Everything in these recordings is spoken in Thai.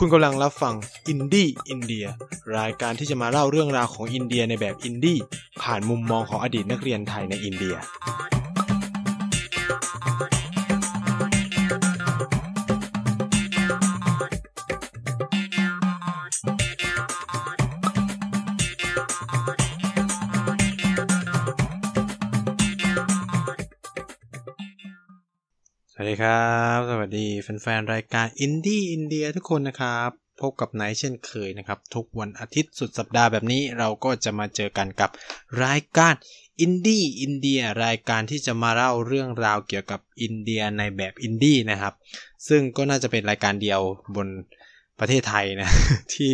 คุณกำลังรับฟังอินดี้อินเดียรายการที่จะมาเล่าเรื่องราวของอินเดียในแบบอินดี้ผ่านมุมมองของอดีตนักเรียนไทยในอินเดีย ดีครับ สวัสดีแฟนๆรายการอินดี้อินเดียทุกคนนะครับ พบกับไนท์เช่นเคยนะครับ ทุกวันอาทิตย์สุดสัปดาห์แบบนี้เราก็จะมาเจอกันกับรายการอินดี้อินเดียรายการที่จะมาเล่าเรื่องราวเกี่ยวกับอินเดียในแบบอินดี้นะครับ ซึ่งก็น่าจะเป็นรายการเดียวบนประเทศไทยนะ ที่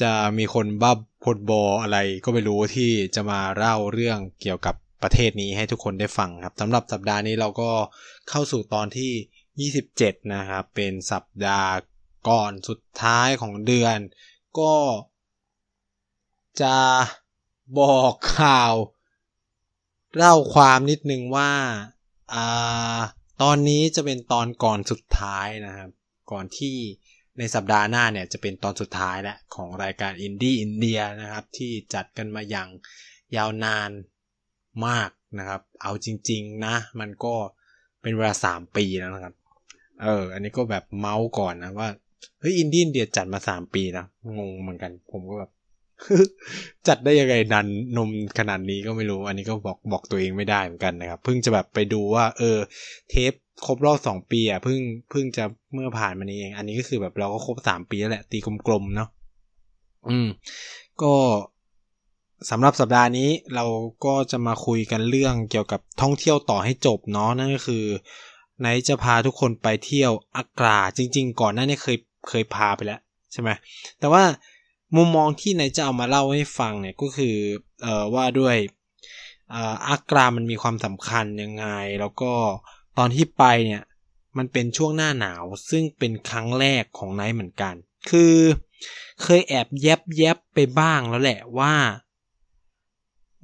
จะมีคนบ้าพูดบ้าอะไรก็ไม่รู้ที่จะมาเล่าเรื่องเกี่ยวกับ ประเทศนี้ให้ทุกคนได้ฟังครับสำหรับสัปดาห์นี้เราก็เข้าสู่ตอนที่ 27 นะครับ เป็นสัปดาห์ก่อนสุดท้ายของเดือน ก็จะบอกข่าว เล่าความนิดนึงว่าอ่าตอนนี้จะเป็นตอนก่อนสุดท้ายนะครับ ก่อนที่ในสัปดาห์หน้าเนี่ยจะเป็นตอนสุดท้ายแล้วของรายการอินดี้อินเดียนะครับ ที่จัดกันมาอย่างยาวนาน มากนะครับ เอาจริง ๆ นะ มันก็เป็นเวลาสามปีแล้วนะครับ เออ อันนี้ก็แบบเมาส์ก่อนนะว่าเฮ้ยอินดี้อินเดียจัดมาสามปีนะงงเหมือนกัน ผมก็แบบจัดได้ยังไงดันนานขนาดนี้ก็ไม่รู้ อันนี้ก็บอกบอกตัวเองไม่ได้เหมือนกันนะครับ เพิ่งจะแบบไปดูว่า เออ เทปครบรอบสองปีอะเพิ่งเพิ่งจะเมื่อผ่านมานี้เอง อันนี้ก็คือแบบเราก็ครบสามปีแล้วแหละตีกลมๆเนาะอืม ก็ สำหรับสัปดาห์นี้เราก็จะมาคุยกันเรื่องเกี่ยวกับท่องเที่ยวต่อให้จบเนาะนั่นก็คือไนจะพาทุกคนไปเที่ยวอากราจริง ๆ ก่อนหน้านี้เคยเคยพาไปแล้วใช่ไหมแต่ว่ามุมมองที่ไนจะเอามาเล่าให้ฟังเนี่ยก็คือเอ่อว่าด้วยเอ่ออากรามันมีความสำคัญยังไง แล้วก็ตอนที่ไปเนี่ยมันเป็นช่วงหน้าหนาว ซึ่งเป็นครั้งแรกของไนท์เหมือนกัน คือเคยแอบแยบแยบไปบ้างแล้วแหละว่า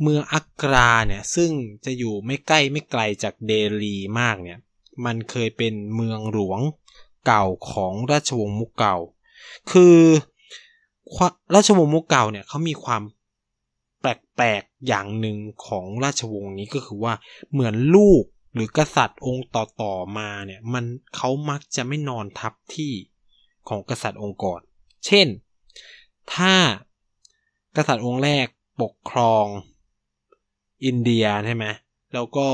เมืองอักราเนี่ยซึ่งจะอยู่ไม่ใกล้ไม่ไกลจากเดลีมากเนี่ยมันเคยเป็นเมืองหลวงเก่าของราชวงศ์มุกเก่า คือราชวงศ์มุกเก่าเนี่ยเขามีความแปลกๆอย่างหนึ่งของราชวงศ์นี้ก็คือว่าเหมือนลูกหรือกษัตริย์องค์ต่อๆมาเนี่ยมันเขามักจะไม่นอนทับที่ของกษัตริย์องค์ก่อน เช่น ถ้ากษัตริย์องค์แรกปกครอง อินเดียใช่ไหมแล้วก็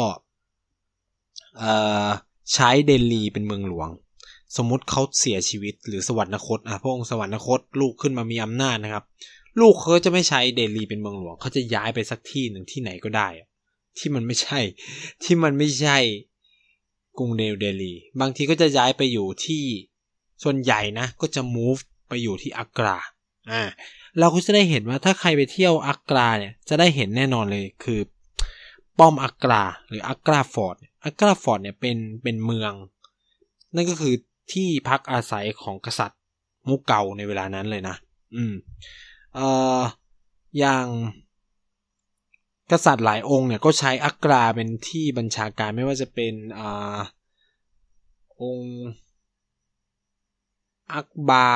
ใช้เดลีเป็นเมืองหลวง สมมติเขาเสียชีวิตหรือสวรรคตอะพระองค์สวรรคตลูกขึ้นมามีอำนาจนะครับ ลูกเขาจะไม่ใช้เดลีเป็นเมืองหลวงเขาจะย้ายไปสักที่หนึ่งที่ไหนก็ได้ ที่มันไม่ใช่ ที่มันไม่ใช่กรุงเดลเดลี บางทีก็จะย้ายไปอยู่ที่ส่วนใหญ่นะ ก็จะ move ไปอยู่ที่อักราอ่า เราก็จะได้เห็นว่าถ้าใครไปเที่ยวอักราเนี่ยจะได้เห็นแน่นอนเลยคือ ป้อมอักราหรืออักราฟอร์ดอักราฟอร์ดเนี่ยเป็นเป็นเมือง นั่นก็คือที่พักอาศัยของกษัตริย์มุกเก่าในเวลานั้นเลยนะ อืมเอ่ออย่างกษัตริย์หลายองค์เนี่ยก็ใช้อักราเป็นที่บัญชาการไม่ว่าจะเป็นอ่าองค์ อักบา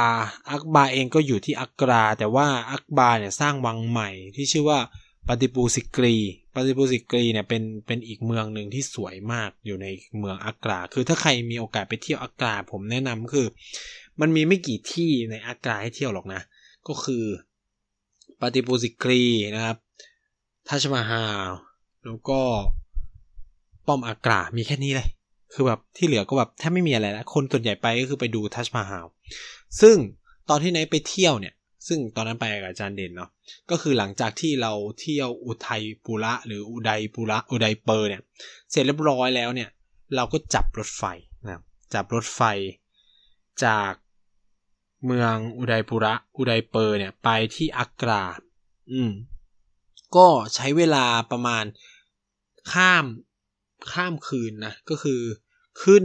อักบาเองก็อยู่ที่อักรา แต่ว่าอักบาเนี่ยสร้างวังใหม่ที่ชื่อว่าปฏิปูสิกรีปฏิปูสิกรีเนี่ยเป็นเป็นอีกเมืองหนึ่งที่สวยมากอยู่ในเมืองอักรา คือถ้าใครมีโอกาสไปเที่ยวอักรา ผมแนะนำคือ มันมีไม่กี่ที่ในอักราให้เที่ยวหรอกนะ ก็คือปฏิปูสิกรีนะครับทัชมาฮาลแล้วก็ป้อมอักรา มีแค่นี้เลย คือแบบที่เหลือก็แบบแทบไม่มีอะไรแล้ว คนส่วนใหญ่ไปก็คือไปดูทัชมาฮาล ซึ่งตอนที่ไนไปเที่ยวเนี่ย ซึ่งตอนนั้นไปกับอาจารย์เด่นเนาะก็คือหลังจากที่เราเที่ยวอุทัยปุระหรืออุดัยปุระอุดัยเปอร์เนี่ย เสร็จเรียบร้อยแล้วเนี่ย เราก็จับรถไฟนะจับรถไฟจากเมืองอุดัยปุระอุดัยเปอร์เนี่ย ไปที่อักรา อืม ก็ใช้เวลาประมาณข้ามข้ามคืนนะ ก็คือขึ้น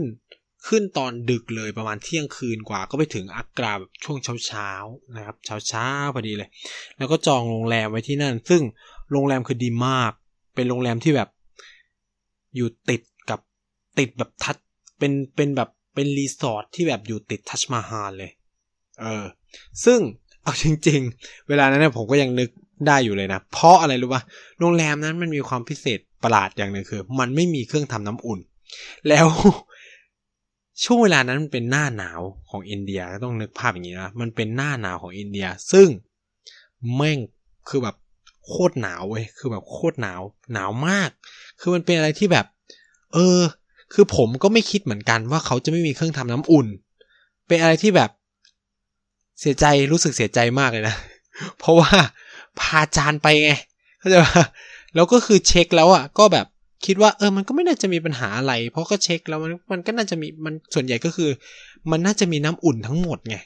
ขึ้นตอนดึกเลยประมาณเที่ยงคืนกว่าก็ไปถึงอักราแบบช่วงเช้าเช้านะครับเช้าเช้าพอดีเลย แล้วก็จองโรงแรมไว้ที่นั่น ซึ่งโรงแรมคือดีมาก เป็นโรงแรมที่แบบอยู่ติดกับติดแบบทัชเป็นเป็นแบบเป็นรีสอร์ทที่แบบอยู่ติดทัชมาฮาลเลย เออ ซึ่งเอาจริง ๆ เวลานั้นเนี่ยผมก็ยังนึกได้อยู่เลยนะ เพราะอะไรรู้ป่ะโรงแรมนั้นมันมีความพิเศษประหลาดอย่างหนึ่งคือ มันไม่มีเครื่องทำน้ำอุ่น แล้ว ช่วงเวลานั้นมันเป็นหน้าหนาวของอินเดียก็ต้องนึกภาพอย่างนี้นะมันเป็นหน้าหนาวของอินเดีย ซึ่งแม่งคือแบบโคตรหนาวเว้ยคือแบบโคตรหนาวหนาวมาก คือมันเป็นอะไรที่แบบ เออ คือผมก็ไม่คิดเหมือนกันว่าเขาจะไม่มีเครื่องทำน้ำอุ่น เป็นอะไรที่แบบเสียใจรู้สึกเสียใจมากเลยนะ เพราะว่าพาจานไปไงเข้าใจป่ะแล้วก็คือเช็คแล้วอะก็แบบ คิดว่าเออมันก็ไม่น่าจะมีปัญหาอะไร เพราะก็เช็คแล้วมันมันก็น่าจะมีมันส่วนใหญ่ก็คือ มันน่าจะมีน้ำอุ่นทั้งหมดไง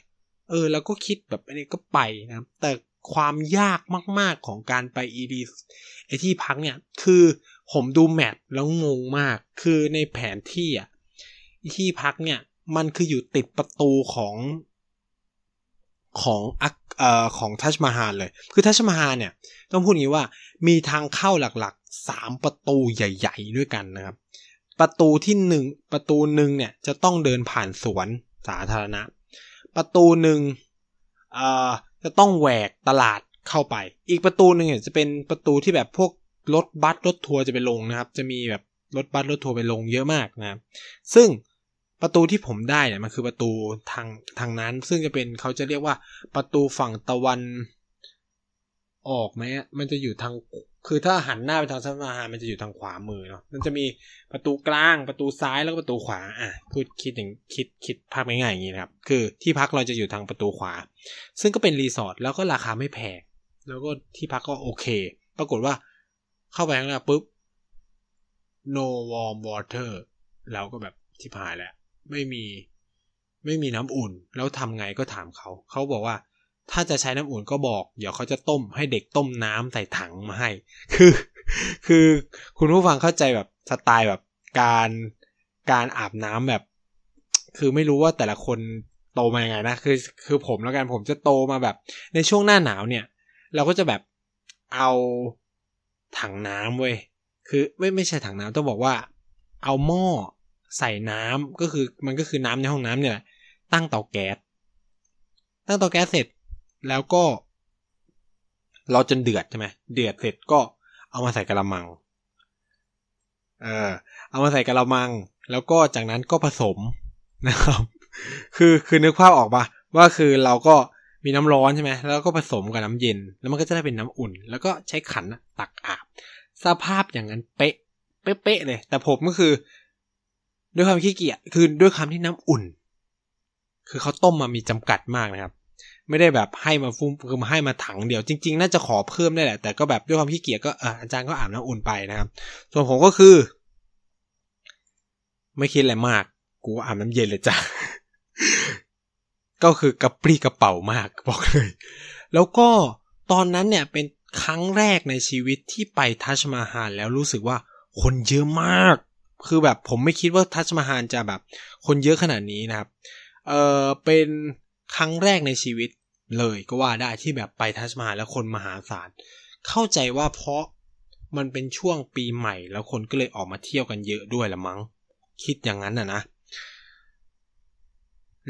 เออแล้วก็คิดแบบอันนี้ก็ไปนะแต่ความยากมาก ๆของการไป ED ไอที่พักเนี่ยคือผมดูแมปแล้วงงมาก คือในแผนที่อะที่พักเนี่ย มันคืออยู่ติดประตูของของอักเอ่อของทัชมาฮาลเลย คือทัชมาฮาลเนี่ย ต้องพูดงี้ว่ามีทางเข้าหลัก สามประตูใหญ่ ๆ ด้วยกันนะครับ ประตูที่หนึ่งประตูหนึ่งเนี่ยจะต้องเดินผ่านสวนสาธารณะ ประตูหนึ่งจะต้องแหวกตลาดเข้าไป อีกประตูหนึ่งเนี่ยจะเป็นประตูที่แบบพวกรถบัสรถทัวร์จะไปลงนะครับ จะมีแบบรถบัสรถทัวร์ไปลงเยอะมากนะครับ ซึ่งประตูที่ผมได้เนี่ยมันคือประตูทางทางนั้น ซึ่งจะเป็นเขาจะเรียกว่าประตูฝั่งตะวัน ออกไหมมันจะอยู่ทาง คือถ้าหันหน้าไปทางสมาหามันจะอยู่ทางขวามือเนาะ มันจะมีประตูกลาง ประตูซ้าย แล้วก็ประตูขวา อะ พูดคิดอย่างคิดคิดภาพง่ายๆอย่างนี้นะครับ คือที่พักเราจะอยู่ทางประตูขวา ซึ่งก็เป็นรีสอร์ท แล้วก็ราคาไม่แพง แล้วก็ที่พักก็โอเค ปรากฏว่าเข้าไปข้างในปุ๊บ no warm water แล้วก็แบบที่พายแล้ว ไม่มี ไม่มีน้ำอุ่น แล้วทำไงก็ถามเขา เขาบอกว่า ถ้าจะใช้น้ำอุ่นก็บอก เดี๋ยวเขาจะต้มให้เด็กต้มน้ำใส่ถังมาให้ คือ คือคุณผู้ฟังเข้าใจแบบสไตล์แบบการการอาบน้ำแบบ คือไม่รู้ว่าแต่ละคนโตมายังไงนะ คือ คือผมแล้วกันผมจะโตมาแบบ ในช่วงหน้าหนาวเนี่ย เราก็จะแบบเอาถังน้ำเว้ย คือไม่ไม่ใช่ถังน้ำต้องบอกว่า เอาหม้อใส่น้ำก็คือมันก็คือน้ำในห้องน้ำเนี่ยตั้งเตาแก๊สตั้งเตาแก๊สเสร็จ แล้วก็ เราจนเดือดใช่ไหมเดือดเสร็จก็เอามาใส่กระมัง เออ เอามาใส่กระมัง แล้วก็จากนั้นก็ผสมนะครับ คือคือนึกภาพออกปะว่าคือเราก็มีน้ำร้อนใช่ไหมแล้วก็ผสมกับน้ำเย็น แล้วมันก็จะได้เป็นน้ำอุ่น แล้วก็ใช้ขันตักอาบ สภาพอย่างนั้นเป๊ะ เป๊ะเลย แต่ผมก็คือ ด้วยความขี้เกียจ คือด้วยความที่น้ำอุ่น คือเขาต้มมามีจำกัดมากนะครับ ไม่ได้แบบให้มาฟุ้มคือมาให้มาถังเดียวจริง ๆ น่าจะขอเพิ่มได้แหละ แต่ก็แบบด้วยความขี้เกียจก็อาจารย์ก็อาบน้ำอุ่นไปนะครับ ส่วนผมก็คือ ไม่คิดอะไรมาก กูอาบน้ำเย็นเลยจ้ะก็คือกระปรี้กระเป๋ามากบอกเลย แล้วก็ตอนนั้นเนี่ยเป็นครั้งแรกในชีวิตที่ไปทัชมาฮาลแล้วรู้สึกว่าคนเยอะมาก คือแบบผมไม่คิดว่าทัชมาฮาลจะแบบ คนเยอะขนาดนี้นะครับ เออเป็น ครั้งแรกในชีวิตเลยก็ว่าได้ที่แบบไปทัชมาแล้วคนมหาศาล เข้าใจว่าเพราะมันเป็นช่วงปีใหม่ แล้วคนก็เลยออกมาเที่ยวกันเยอะด้วยละมั้ง คิดอย่างนั้นน่ะนะ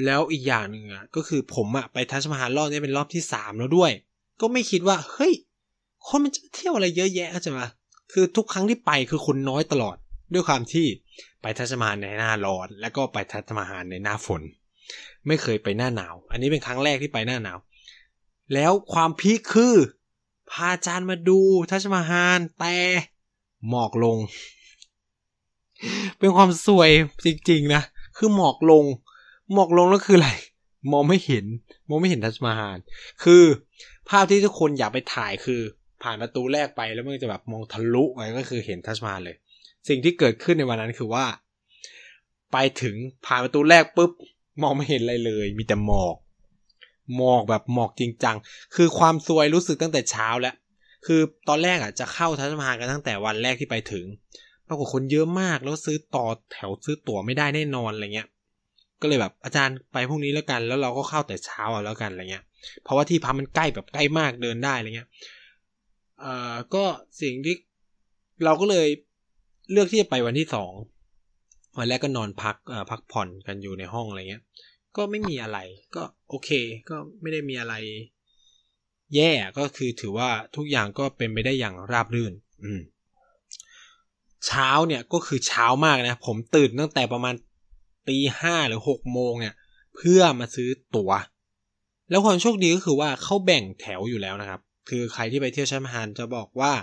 แล้วอีกอย่างหนึ่งอะก็คือผมอะไปทัชมาฮารอบนี้เป็นรอบที่สามแล้วด้วย ก็ไม่คิดว่าเฮ้ยคนมันจะเที่ยวอะไรเยอะแยะใช่ไหมคือทุกครั้งที่ไปคือคนน้อยตลอด ด้วยความที่ไปทัชมาฮในหน้าร้อน แล้วก็ไปทัชมาฮในหน้าฝน ไม่เคยไปหน้าหนาว อันนี้เป็นครั้งแรกที่ไปหน้าหนาว แล้วความพีคคือ พาจานมาดูทัชมาฮานแต่หมอกลง เป็นความสวยจริงๆนะ คือหมอกลง หมอกลงแล้วคืออะไร มองไม่เห็น มองไม่เห็นทัชมาฮาน คือภาพที่ทุกคนอยากไปถ่ายคือ ผ่านประตูแรกไปแล้วมันจะแบบมองทะลุไปก็คือเห็นทัชมาฮานเลย สิ่งที่เกิดขึ้นในวันนั้นคือว่า ไปถึงผ่านประตูแรกปุ๊บ มองไม่เห็นอะไรเลย มีแต่หมอก หมอกแบบหมอกจริงจัง คือความซวยรู้สึกตั้งแต่เช้าแล้ว คือตอนแรกอะจะเข้าทัศนากันตั้งแต่วันแรกที่ไปถึง ปรากฏคนเยอะมากแล้วซื้อต่อแถวซื้อตั๋วไม่ได้แน่นอนอะไรเงี้ย ก็เลยแบบอาจารย์ไปพรุ่งนี้แล้วกัน แล้วเราก็เข้าแต่เช้าแล้วกันอะไรเงี้ย เพราะว่าที่พักมันใกล้แบบใกล้มากเดินได้อะไรเงี้ยเอ่อก็สิ่งที่เราก็เลยเลือกที่จะไปวันที่สอง วันแรกก็นอนพักพักผ่อนกันอยู่ในห้องอะไรเงี้ย ก็ไม่มีอะไร ก็โอเค ก็ไม่ได้มีอะไร แย่ก็คือถือว่าทุกอย่างก็เป็นไปได้อย่างราบรื่น อืม เช้าเนี่ยก็คือเช้ามากนะ ผมตื่นตั้งแต่ประมาณตีห้าหรือหกโมงเนี่ย เพื่อมาซื้อตั๋ว แล้วความโชคดีก็คือว่าเขาแบ่งแถวอยู่แล้วนะครับ คือใครที่ไปเที่ยวทัชมาฮาลจะบอกว่า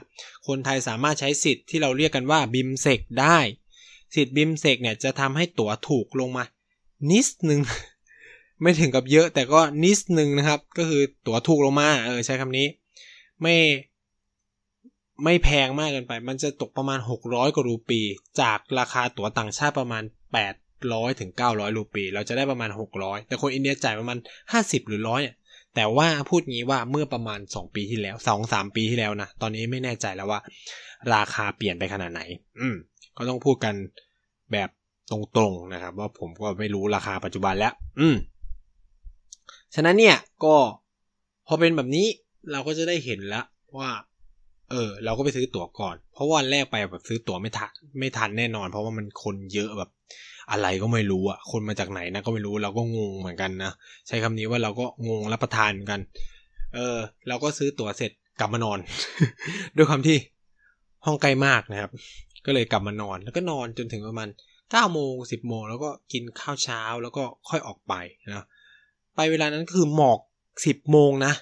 คนไทยสามารถใช้สิทธิ์ที่เราเรียกกันว่า BIMSTEC ได้ สิทธิ์ BIMSTEC เนี่ยจะทำให้ตั๋วถูกลงมา นิดนึง ไม่ถึงกับเยอะแต่ก็นิดนึงนะครับ ก็คือตั๋วถูกลงมา เออใช้คำนี้ ไม่ไม่แพงมากเกินไป มันจะตกประมาณ 600กว่ารูปี จากราคาตั๋วต่างชาติประมาณ 800ถึง900 รูปี เราจะได้ประมาณ 600 แต่คนอินเดียจ่ายประมาณ 50 หรือร้อยเนี่ยแต่ว่าพูดงี้ว่าเมื่อประมาณ 2 ปีที่แล้ว 2-3 ปีที่แล้วนะ ตอนนี้ไม่แน่ใจแล้วว่า ราคาเปลี่ยนไปขนาดไหน อืม ก็ต้องพูดกันแบบตรงๆนะครับ ว่าผมก็ไม่รู้ราคาปัจจุบันแล้ว อืม ฉะนั้นเนี่ยก็พอเป็นแบบนี้เราก็จะได้เห็นแล้วว่า เออ เราก็ไปซื้อตั๋วก่อน เพราะวันแรกไปแบบซื้อตั๋วไม่ทันไม่ทันแน่นอน เพราะว่ามันคนเยอะแบบ อะไรก็ไม่รู้อะ คนมาจากไหนนะก็ไม่รู้เราก็งงเหมือนกันนะใช้คำนี้ว่าเราก็งงรับประทานเหมือนกัน เออ เราก็ซื้อตั๋วเสร็จกลับมานอน ด้วยความที่ห้องใกล้มากนะครับ ก็เลยกลับมานอนแล้วก็นอนจนถึงประมาณเก้าโมงสิบโมงแล้วก็กินข้าวเช้าแล้วก็ค่อยออกไปนะไปเวลานั้นคือหมอกสิบโมงนะ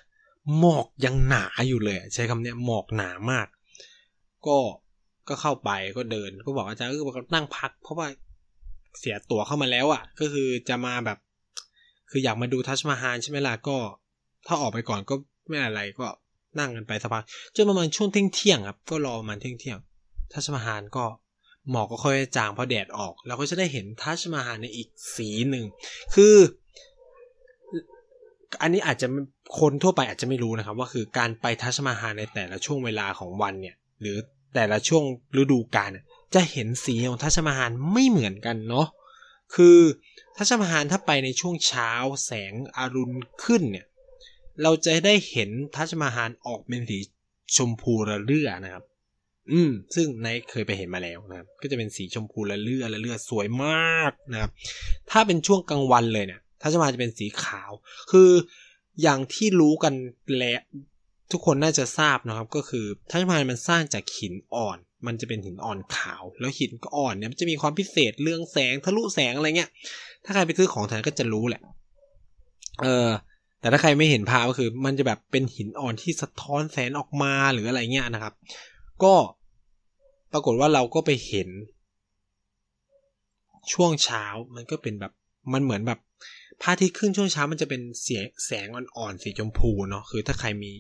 หมอกยังหนาอยู่เลย ใช้คำนี้หมอกหนามาก ก็ก็เข้าไปก็เดินก็บอกอาจารย์ก็บอกนั่งพัก เพราะว่าเสียตั๋วเข้ามาแล้วอะ่ะ ก็คือจะมาแบบ คืออยากมาดูทัชมาฮานใช่ไหมล่ะก็ ถ้าออกไปก่อนก็ไม่อะไรก็นั่งกันไปสักพักจนประมาณช่วงเที่ยงเที่ยงครับ ก็รอประมาณเที่ยงเที่ยง ทัชมาฮานก็หมอกก็ค่อยจางพอแดดออก เราก็จะได้เห็นทัชมาฮานในอีกสีหนึ่ง คือ อันนี้อาจจะคนทั่วไปอาจจะไม่รู้นะครับ ว่าคือการไปทัชมาฮานในแต่ละช่วงเวลาของวันเนี่ย หรือแต่ละช่วงฤดูกาลจะเห็นสีของทัชมาฮานไม่เหมือนกันเนาะคือทัชมาฮานถ้าไปในช่วงเช้าแสงอรุณขึ้นเนี่ย เราจะได้เห็นทัชมาฮานออกเป็นสีชมพูระเรื่อนะครับ อืม ซึ่งนายเคยไปเห็นมาแล้วนะครับ ก็จะเป็นสีชมพูระเรื่อระเรื่อสวยมากนะครับ ถ้าเป็นช่วงกลางวันเลยเนี่ยทัชมาจะเป็นสีขาว คืออย่างที่รู้กันและทุกคนน่าจะทราบนะครับ ก็คือทัชมามันสร้างจากหินอ่อน มันจะเป็นหินอ่อนขาว แล้วหินอ่อนเนี่ยมันจะมีความพิเศษเรื่องแสงทะลุแสงอะไรเงี้ย ถ้าใครไปซื้อของแถวก็จะรู้แหละ เออแต่ถ้าใครไม่เห็นภาพก็คือ มันจะแบบเป็นหินอ่อนที่สะท้อนแสงออกมาหรืออะไรเงี้ยนะครับ ก็ ปรากฏว่าเราก็ไปเห็น ช่วงเช้ามันก็เป็นแบบมันเหมือนแบบพระอาทิตย์ขึ้นช่วงเช้ามันจะเป็นเสียงแสงอ่อนๆสีชมพูเนาะคือถ้าใครมี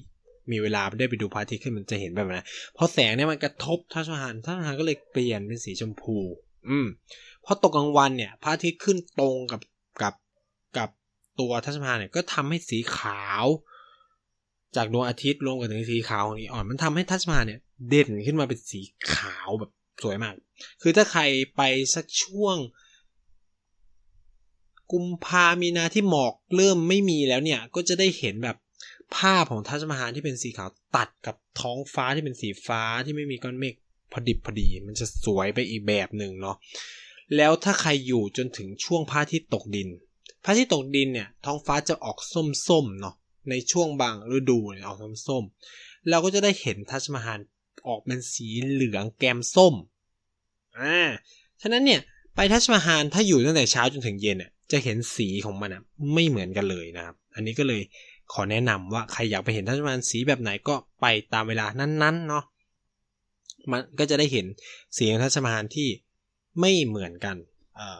มีเวลาได้ไปดูพระอาทิตย์ขึ้นมันจะเห็นแบบนั้นเพราะแสงเนี่ยมันกระทบทัศนานทัศนานก็เลยเปลี่ยนเป็นสีชมพู อืมพอตกกลางวันเนี่ยพระอาทิตย์ขึ้นตรงกับกับกับตัวทัศนานเนี่ยก็ทำให้สีขาว จากดวงอาทิตย์รวมกับถึงสีขาวของนี้อ่อนมันทำให้ทัศนาเนี่ยเด่นขึ้นมาเป็นสีขาวแบบสวยมาก คือถ้าใครไปสักช่วง กุมภามีนาที่หมอกเริ่มไม่มีแล้วเนี่ย ก็จะได้เห็นแบบภาพของทัชมาฮาลที่เป็นสีขาวตัดกับท้องฟ้าที่เป็นสีฟ้าที่ไม่มีก้อนเมฆพอดิบพอดี มันจะสวยไปอีกแบบหนึ่งเนาะแล้วถ้าใครอยู่จนถึงช่วงพระอาทิตย์ตกดินพระอาทิตย์ตกดินเนี่ย ท้องฟ้าจะออกส้มๆเนาะ ในช่วงบางฤดูเนี่ยออกส้มๆเราก็จะได้เห็นทัชมาฮาลออกเป็นสีเหลืองแกมส้มอ่าฉะนั้นเนี่ยไปทัชมาฮาลถ้าอยู่ตั้งแต่เช้าจนถึงเย็นเนี่ยจะเห็นสีของมันอะไม่เหมือนกันเลยนะครับ อันนี้ก็เลยขอแนะนำว่าใครอยากไปเห็นทัชมาฮาลสีแบบไหนก็ไปตามเวลานั้นๆเนาะมันก็จะได้เห็นสีของทัชมาฮาลที่ไม่เหมือนกันเออ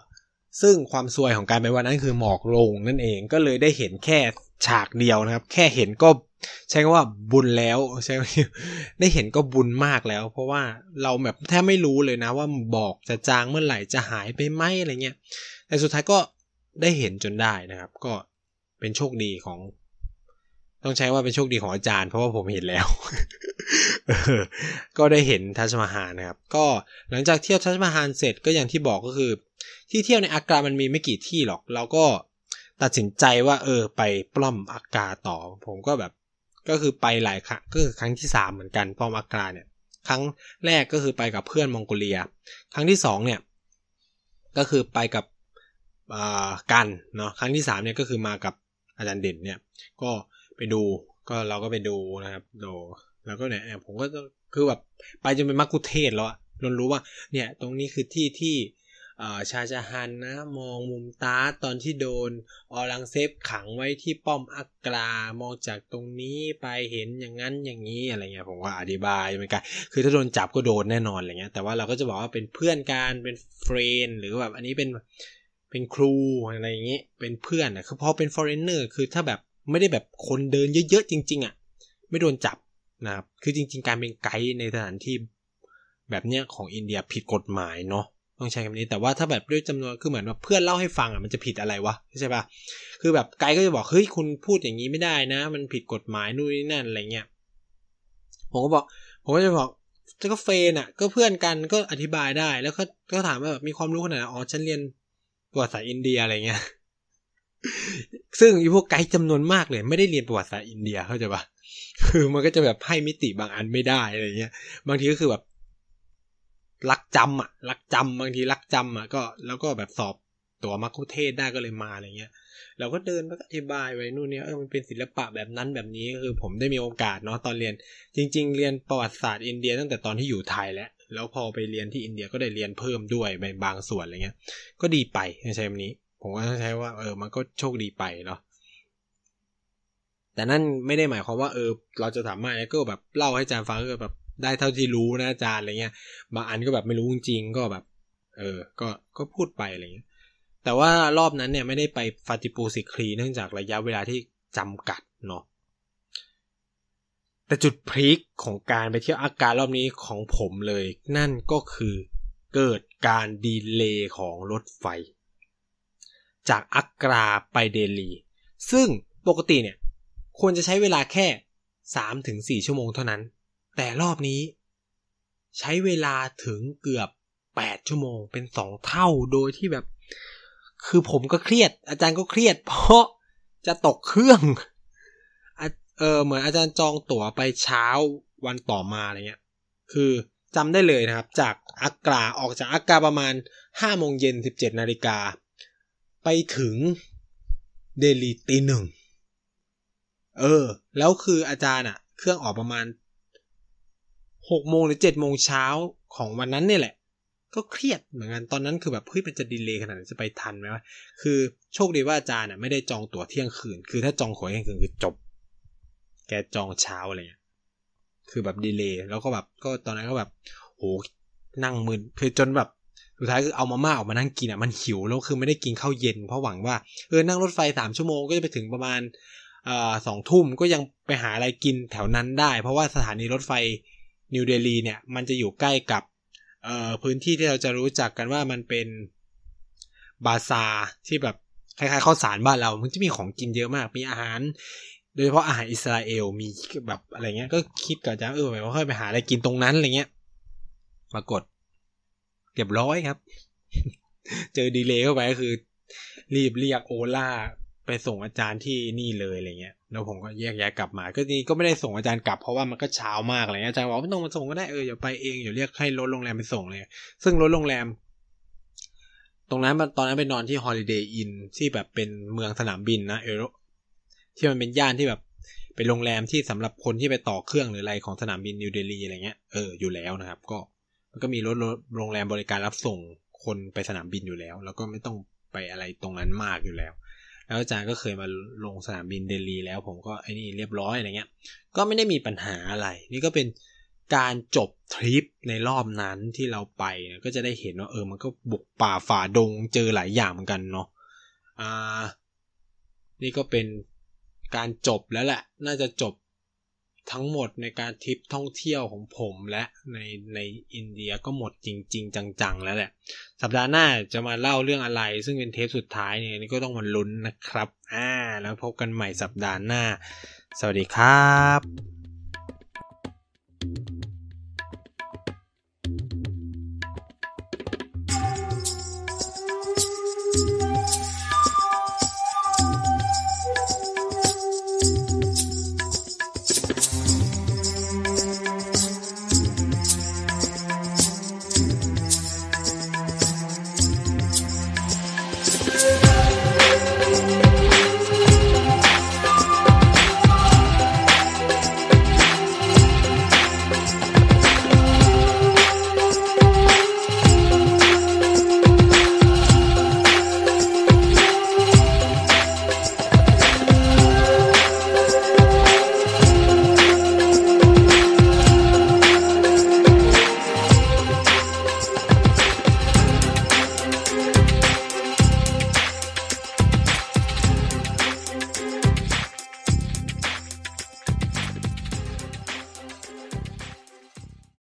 ซึ่งความซวยของการไปวันนั้นคือหมอกลงนั่นเองก็เลยได้เห็นแค่ ฉากเดียวนะครับ แค่เห็นก็ใช้คำว่าบุญแล้วใช่ไหมได้เห็นก็บุญมากแล้ว เพราะว่าเราแบบแทบไม่รู้เลยนะ ว่าบอกจะจางเมื่อไหร่จะหายไปไหมอะไรเงี้ยแต่สุดท้ายก็ได้เห็นจนได้นะครับ ก็เป็นโชคดีของ ต้องใช้ว่าเป็นโชคดีของอาจารย์ เพราะว่าผมเห็นแล้วก็ได้เห็นทัชมาฮานนะครับ ก็หลังจากเที่ยวทัชมาฮานเสร็จก็อย่างที่บอกก็คือ ที่เที่ยวในอากรามันมีไม่กี่ที่หรอก เราก็ ตัดสินใจว่า เออ ไปปล้อมอากาต่อ ผมก็แบบ ก็คือไปหลายครั้งก็คือครั้งที่สามเหมือนกันปล้อมอากาเนี่ย ครั้งแรกก็คือไปกับเพื่อนมองโกเลีย ครั้งที่สองเนี่ย ก็คือไปกับกันเนาะครั้งที่สามเนี่ยก็คือมากับอาจารย์เด่นเนี่ย ก็ไปดูก็เราก็ไปดูนะครับดูแล้วก็เนี่ยผมก็คือแบบไปจนเป็นมักคุเทศแล้วอะรนรู้ว่า เนี่ย ตรงนี้คือที่ที่ ชาจาฮันนะ มองมุมตาตอนที่โดน ออลังเซฟขังไว้ที่ป้อมอักรามองจากตรงนี้ไปเห็นอย่างนั้นอย่างนี้อะไรเงี้ยผมว่าอธิบายเหมือนกันคือถ้าโดนจับก็โดนแน่นอนอะไรเงี้ยแต่ว่าเราก็จะบอกว่าเป็นเพื่อนกันเป็นเฟรนหรือแบบอันนี้เป็นเป็นครูอะไรอย่างเงี้ยเป็นเพื่อนอะคือพอเป็น foreigner คือถ้าแบบไม่ได้แบบคนเดินเยอะๆจริง ๆอะไม่โดนจับนะครับคือจริง ๆ การเป็นไกด์ในสถานที่แบบเนี้ยของอินเดียผิดกฎหมายเนาะ ต้องใช้คำนี้แต่ว่าถ้าแบบด้วยจำนวนคือเหมือนว่าเพื่อนเล่าให้ฟังอะมันจะผิดอะไรวะใช่ปะคือแบบไกด์ก็จะบอกเฮ้ยคุณพูดอย่างนี้ไม่ได้นะ มันผิดกฎหมายนู่นนี่นั่นอะไรเงี้ยผมก็บอก ผมก็จะบอกก็เฟนอะ ก็เพื่อนกันก็อธิบายได้ แล้วก็ก็ถามว่าแบบมีความรู้ขนาดอ๋อฉันเรียนประวัติศาสตร์อินเดียอะไรเงี้ยซึ่งอีพวกไกด์จำนวนมากเลย ไม่ได้เรียนประวัติศาสตร์อินเดียเข้าใจปะคือมันก็จะแบบให้มิติบางอันไม่ได้อะไรเงี้ย บางทีก็คือแบบ รักจำอะรักจำบางทีรักจำอะก็แล้วก็แบบสอบตัวมัคคุเทศได้ก็เลยมาอะไรเงี้ยเราก็เดินไปอธิบายไว้นู่นเนี่ยเออมันเป็นศิลปะแบบนั้นแบบนี้คือผมได้มีโอกาสเนาะตอนเรียน จริง ๆ เรียนประวัติศาสตร์อินเดียตั้งแต่ตอนที่อยู่ไทยแล้วแล้วพอไปเรียนที่อินเดียก็ได้เรียนเพิ่มด้วยในบางส่วนอะไรเงี้ย ก็ดีไปใช้คำนี้ ผมก็ใช้ว่าเออมันก็โชคดีไปเนาะแต่นั่นไม่ได้หมายความว่าเออเราจะสามารถก็แบบเล่าให้อาจารย์ฟังก็แบบ ได้เท่าที่รู้นะอาจารย์อะไรเงี้ยบางอันก็แบบไม่รู้จริงๆก็แบบ เออ ก็ก็พูดไปอะไรเงี้ยแต่ว่ารอบนั้นเนี่ยไม่ได้ไปฟาติปูสิครีเนื่องจากระยะเวลาที่จำกัดเนาะแต่จุดพลิกของการไปเที่ยวอากาศรอบนี้ของผมเลย นั่นก็คือเกิดการดีเลย์ของรถไฟ จากอักราไปเดลี ซึ่งปกติเนี่ย ควรจะใช้เวลาแค่ 3-4 ชั่วโมงเท่านั้น แต่รอบนี้ ใช้เวลาถึงเกือบแปดชั่วโมง เป็นสองเท่าโดยที่แบบ คือผมก็เครียด อาจารย์ก็เครียด เพราะจะตกเครื่องเออเหมือนอาจารย์จองตั๋วไปเช้าวันต่อมาอะไรเงี้ย คือจำได้เลยนะครับ จากอากาออกจากอากาประมาณห้าโมงเย็นสิบเจ็ดนาฬิกา ไปถึงเดลีตีหนึ่ง เออ แล้วคืออาจารย์อะเครื่องออกประมาณ หกโมงหรือเจ็ดโมงเช้าของวันนั้นเนี่ยแหละ ก็เครียดเหมือนกันตอนนั้นคือแบบเฮ้ยมันจะดีเลย์ขนาดนจะไปทันไหมวะคือโชคดีว่าอาจารย์อะไม่ได้จองตั๋วเที่ยงคืน คือถ้าจองตั๋วเที่ยงคืนคือจบ แกจองเช้าอะไรเงี้ยคือแบบดีเลย์แล้วก็แบบก็ตอนนั้นก็แบบโหนั่งมึนคือจนแบบสุดท้ายคือเอามาม่าออกมานั่งกินอะมันหิวแล้วคือไม่ได้กินข้าวเย็นเพราะหวังว่าเออนั่งรถไฟสามชั่วโมงก็จะไปถึงประมาณอ่าสองทุ่มก็ยังไปหาอะไรกินแถวนั้นได้ เพราะว่าสถานีรถไฟ นิวเดลีเนี่ยมันจะอยู่ใกล้กับพื้นที่ที่เราจะรู้จักกันว่ามันเป็นบาซาที่แบบคล้ายๆข้าวสารบ้านเรา มันจะมีของกินเยอะมาก มีอาหาร โดยเฉพาะอาหารอิสราเอล มีแบบอะไรเงี้ย ก็คิดก่อนจะเออแบบว่าค่อยไปหาอะไรกินตรงนั้นอะไรเงี้ย ปรากฏเก็บร้อยครับ เจอดีเลย์เข้าไปก็คือ รีบเรียกโอล่า ไปส่งอาจารย์ที่นี่เลยอะไรเงี้ยแล้วผมก็แยกย้ายกลับมา ก็นี่ก็ไม่ได้ส่งอาจารย์กลับเพราะว่ามันก็เช้ามากอะไรเงี้ยอาจารย์บอกไม่ต้องมาส่งก็ได้เอออย่าไปเองอย่าเรียกให้รถโรงแรมไปส่งเลย ซึ่งรถโรงแรม ตรงนั้นตอนนั้นไปนอนที่ Holiday Inn ที่แบบเป็นเมืองสนามบินนะเออที่มันเป็นย่านที่แบบเป็นโรงแรมที่สำหรับคนที่ไปต่อเครื่องหรืออะไรของสนามบินนิวเดลีอะไรเงี้ยเอออยู่แล้วนะครับ ก็มันก็มีรถโรงแรมบริการรับส่งคนไปสนามบินอยู่แล้ว แล้วก็ไม่ต้องไปอะไรตรงนั้นมากอยู่แล้ว แล้วอาจารย์ก็เคยมาลงสนามบินเดลีแล้ว ผมก็ไอ้นี่เรียบร้อยอะไรเงี้ย ก็ไม่ได้มีปัญหาอะไร นี่ก็เป็นการจบทริปในรอบนั้นที่เราไปก็จะได้เห็นว่าเออมันก็บุกป่าฝ่าดงเจอหลายอย่างเหมือนกันเนาะอ่า นี่ก็เป็นการจบแล้วแหละ น่าจะจบ ทั้งหมดในการทริปท่องเที่ยวของผมและในในอินเดียก็หมดจริง ๆ จังๆ แล้วแหละ สัปดาห์หน้าจะมาเล่าเรื่องอะไร ซึ่งเป็นเทปสุดท้ายเนี่ยนี่ก็ต้องมาลุ้นนะครับ อ่า แล้วพบกันใหม่สัปดาห์หน้า สวัสดีครับ